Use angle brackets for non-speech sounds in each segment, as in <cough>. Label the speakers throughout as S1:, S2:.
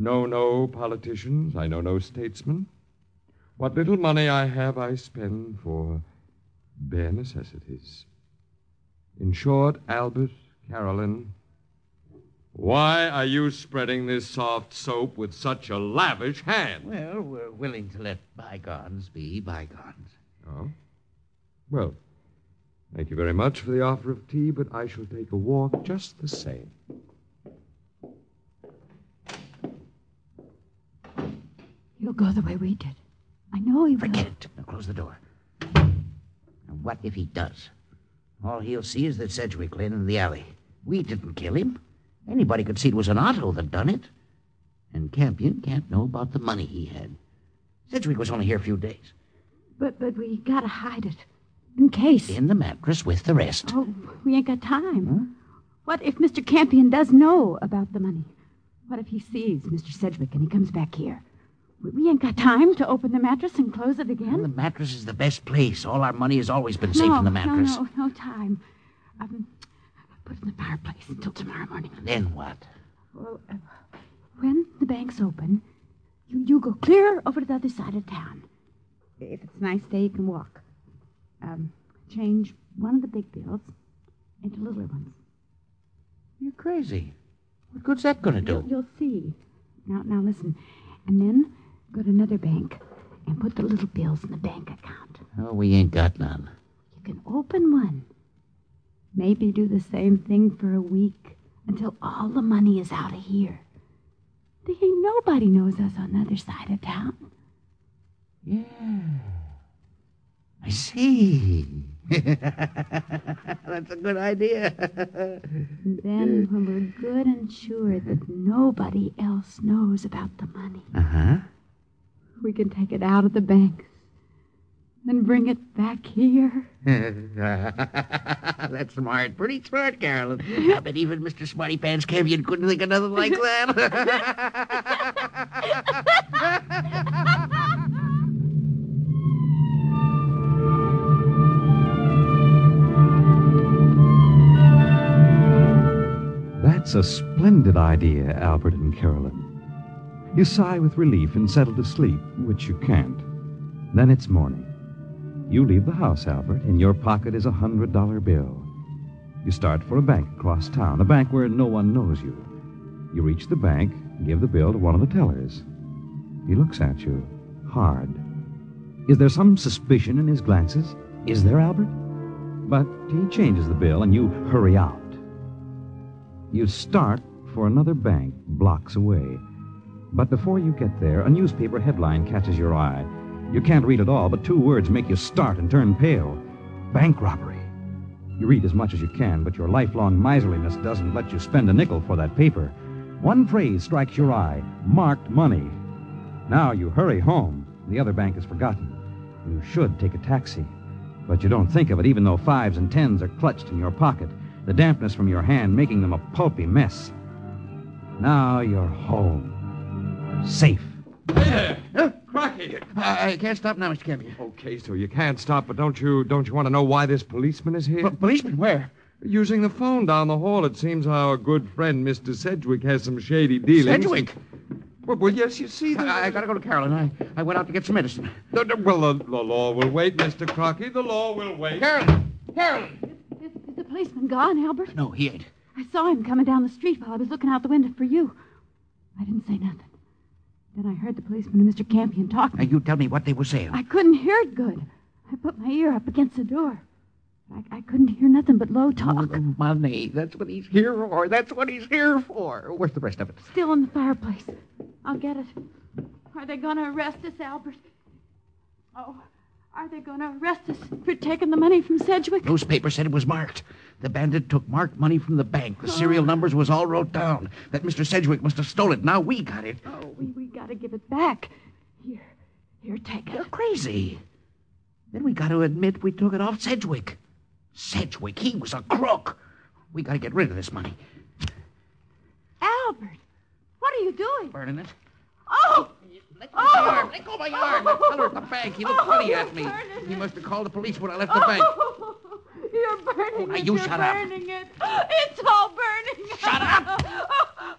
S1: know no politicians. I know no statesmen. What little money I have, I spend for bare necessities. In short, Albert, Carolyn, why are you spreading this soft soap with such a lavish hand?
S2: Well, we're willing to let bygones be bygones.
S1: Oh? Well, thank you very much for the offer of tea, but I shall take a walk just the same.
S3: He'll go the way we did. I know he will.
S2: Forget it. Now close the door. And what if he does? All he'll see is that Sedgwick lay in the alley. We didn't kill him. Anybody could see it was an Otto that done it. And Campion can't know about the money he had. Sedgwick was only here a few days.
S3: But but we gotta hide it. In case.
S2: In the mattress with the rest.
S3: Oh, we ain't got time. What if Mr. Campion does know about the money? What if he sees Mr. Sedgwick and he comes back here? We- ain't got time to open the mattress and close it
S2: And the mattress is the best place. All our money has always been safe
S3: no,
S2: in the mattress.
S3: No, no, no time. Um, put it in the fireplace until tomorrow morning.
S2: Then what?
S3: Well, uh, when the bank's open, you, you go clear over to the other side of town. If it's a nice day, you can walk. Um, change one of the big bills into littler ones.
S2: You're crazy. What good's that going to do?
S3: You'll, you'll see. Now, now listen. And then go to another bank and put the little bills in the bank account.
S2: Oh, we ain't got none.
S3: You can open one. Maybe do the same thing for a week until all the money is out of here. There ain't nobody knows us on the other side of town.
S2: Yeah. I see. <laughs> That's a good idea.
S3: Then, when we're good and sure that nobody else knows about the money,
S2: Uh huh.
S3: We can take it out of the banks and bring it back here. <laughs>
S2: That's smart. Pretty smart, Carolyn. I bet even Mr. Smarty Pants Campion couldn't think of nothing like that. <laughs>
S4: That's a splendid idea, Albert and Carolyn. You sigh with relief and settle to sleep, which you can't. Then it's morning. You leave the house, Albert. In your pocket is a hundred dollar bill. You start for a bank across town, a bank where no one knows you. You reach the bank, give the bill to one of the tellers. He looks at you, hard. Is there some suspicion in his glances? Is there, Albert? But he changes the bill and you hurry out. You start for another bank blocks away. But before you get there, a newspaper headline catches your eye. You can't read it all, but two words make you start and turn pale bank robbery. You read as much as you can, but your lifelong miserliness doesn't let you spend a nickel for that paper. One phrase strikes your eye marked money. Now you hurry home. The other bank is forgotten. You should take a taxi. But you don't think of it, even though fives and tens are clutched in your pocket, the dampness from your hand making them a pulpy mess. Now you're home. Safe.
S1: Hey there! Crockey!
S2: I I can't stop now, Mr. Campion.
S1: Okay, so you can't stop, but don't you don't you want to know why this policeman is here?
S2: P- policeman, where?
S1: Using the phone down the hall, it seems our good friend Mr. Sedgwick has some shady dealings.
S2: Sedgwick.
S1: Well, well yes, you see. the-
S2: I, I gotta go to Carolyn. I, I went out to get some medicine.
S1: No, no, well, the, the law will wait, Mr. Crockey. The law will wait.
S2: Carolyn! Carolyn!
S3: Is, is the policeman gone, Albert?
S2: No, he ain't.
S3: I saw him coming down the street while I was looking out the window for you. I didn't say nothing. Then I heard the policeman and Mr. Campion talking.
S2: Now, you tell me what they were saying.
S3: I couldn't hear it good. I put my ear up against the door. I, I couldn't hear nothing but low talk.
S2: Oh, money. That's what he's here for. That's what he's here for. Where's the rest of it?
S3: Still in the fireplace. I'll get it. Are they going to arrest us, Albert? Oh, are they going to arrest us for taking the money from Sedgwick?
S2: The newspaper said it was marked. The bandit took marked money from the bank. The serial oh. numbers was all wrote down. That Mr. Sedgwick must have stole it. Now we got it.
S3: Oh, we, we got to give it back. Here, here, take it.
S2: You're crazy. Then we got to admit we took it off Sedgwick. Sedgwick, he was a crook. We got to get rid of this money.
S3: Albert, what are you doing?
S2: Burning it.
S3: Oh!
S2: Let go of my arm. Let go of my arm. Oh! That feller at the bank, he looked oh! funny at me. He must have called the police when I left the bank.
S3: Oh, <laughs> you're burning
S2: now
S3: it.
S2: you
S3: you're
S2: shut up.
S3: burning it. It's all burning.
S2: Shut up.
S3: Albert. <laughs>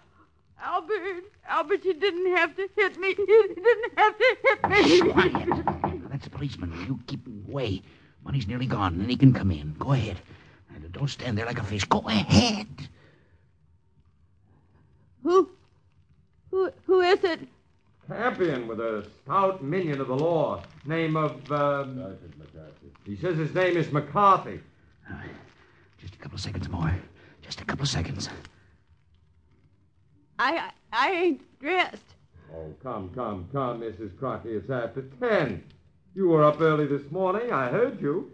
S3: Albert, Albert, you didn't have to hit me. You didn't have to hit me.
S2: Quiet. That's a policeman. You keep him away. Money's nearly gone, and he can come in. Go ahead. And don't stand there like a fish. Go ahead.
S3: Who, who, who is it?
S1: Campion with a stout minion of the law. Name of, um... Sergeant McCarthy. He says his name is McCarthy.
S2: Just a couple of seconds more. Just a couple of seconds.
S3: I, I ain't dressed.
S1: Oh, come, come, come, Mrs. Crockett. It's after ten. You were up early this morning. I heard you.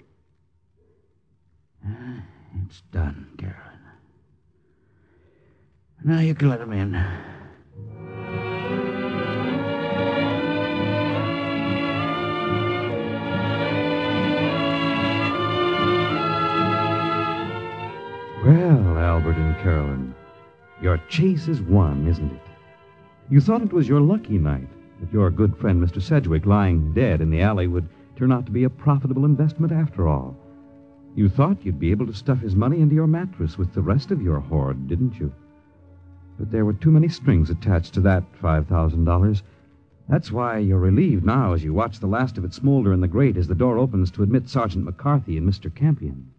S2: It's done, Carolyn. Now you can let him in.
S4: Albert and Carolyn, your chase is won, isn't it? You thought it was your lucky night that your good friend Mr. Sedgwick lying dead in the alley would turn out to be a profitable investment after all. You thought you'd be able to stuff his money into your mattress with the rest of your hoard, didn't you? But there were too many strings attached to that $5,000. That's why you're relieved now as you watch the last of it smolder in the grate as the door opens to admit Sergeant McCarthy and Mr. Campion.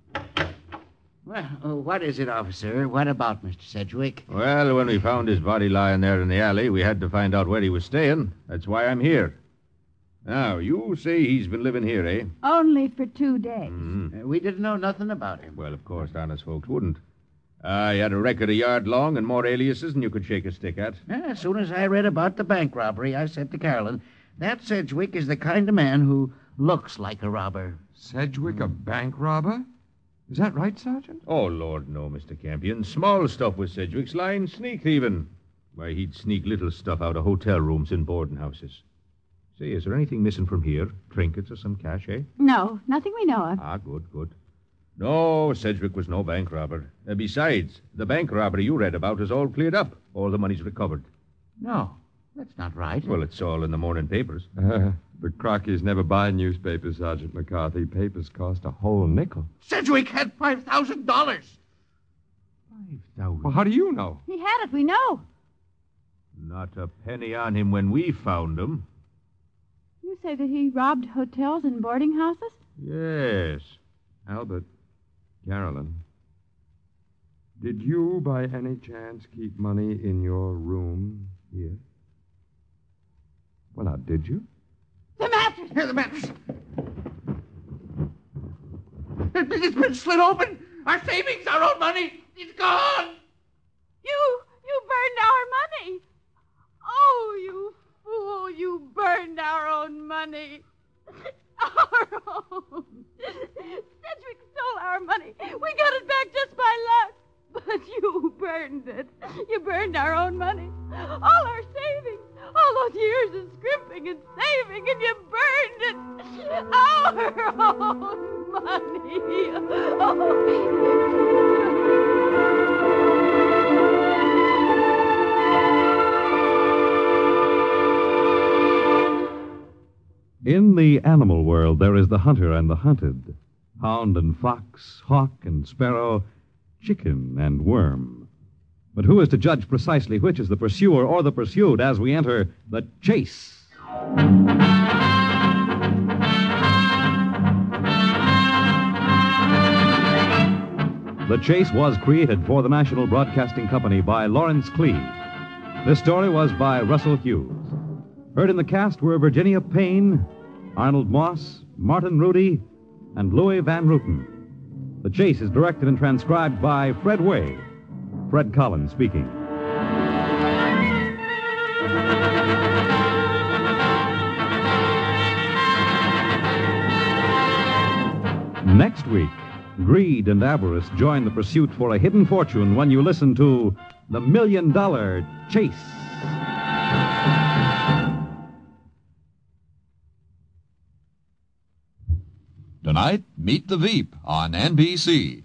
S2: Well, uh, what is it, officer? What about Mr. Sedgwick?
S5: Well, when we found his body lying there in the alley, we had to find out where he was staying. That's why I'm here. Now, you say he's been living here, eh?
S3: Only for two days.
S2: Uh, we didn't know nothing about him.
S5: Well, of course, honest folks wouldn't. Uh, he had a record a yard long and more aliases than you could shake a stick at.
S2: Uh, as soon as I read about the bank robbery, I said to Carolyn, that Sedgwick is the kind of man who looks like a robber.
S1: Sedgwick, a bank robber? Is that right, Sergeant?
S5: Oh, Lord, no, Mr. Campion. Small stuff was Sedgwick's line, sneak thieving. Why, he'd sneak little stuff out of hotel rooms and boarding houses. Say, is there anything missing from here? Trinkets or some cash, eh?
S3: No, nothing we know of.
S5: Ah, good, good. No, Sedgwick was no bank robber. Uh, besides, the bank robbery you read about is all cleared up. All the money's recovered.
S2: No, that's not right.
S5: Well, it's all in the morning papers.
S1: Uh, <laughs> the Crockeys never buy newspapers, Sergeant McCarthy. Papers cost a whole nickel.
S2: Sedgwick had $5,000.
S5: Five thousand.
S1: Well, how do you know?
S3: He had it, we know.
S5: Not a penny on him when we found him.
S3: You say that he robbed hotels and boarding houses?
S5: Yes.
S1: Albert, Carolyn, did you by any chance keep money in your room here? Well, now, did you?
S3: The mattress!
S2: Here, the mattress. It's been slit open. Our savings, our own money, it's gone.
S3: You, you burned our money. Oh, you fool, you burned our own money. <laughs> Our own. Sedgwick stole our money. We got it back just by luck. But you burned it. You burned our own money. All our savings. All those years of scrimping and saving, and you burned it. Our own money.
S4: In the animal world, there is the hunter and the hunted, hound and fox, hawk and sparrow, chicken and worm. But who is to judge precisely which is the pursuer or the pursued as we enter the chase? The Chase was created for the National Broadcasting Company by Lawrence Klee. This story was by Russell Hughes. Heard in the cast were Virginia Payne, Arnold Moss, Martin Rudy, and Louis Van Rooten. The Chase is directed and transcribed by Fred Weihe. Fred Collins speaking. Next week, greed and avarice join the pursuit for a hidden fortune when you listen to The Million Dollar Chase.
S6: Tonight, meet the Veep on NBC.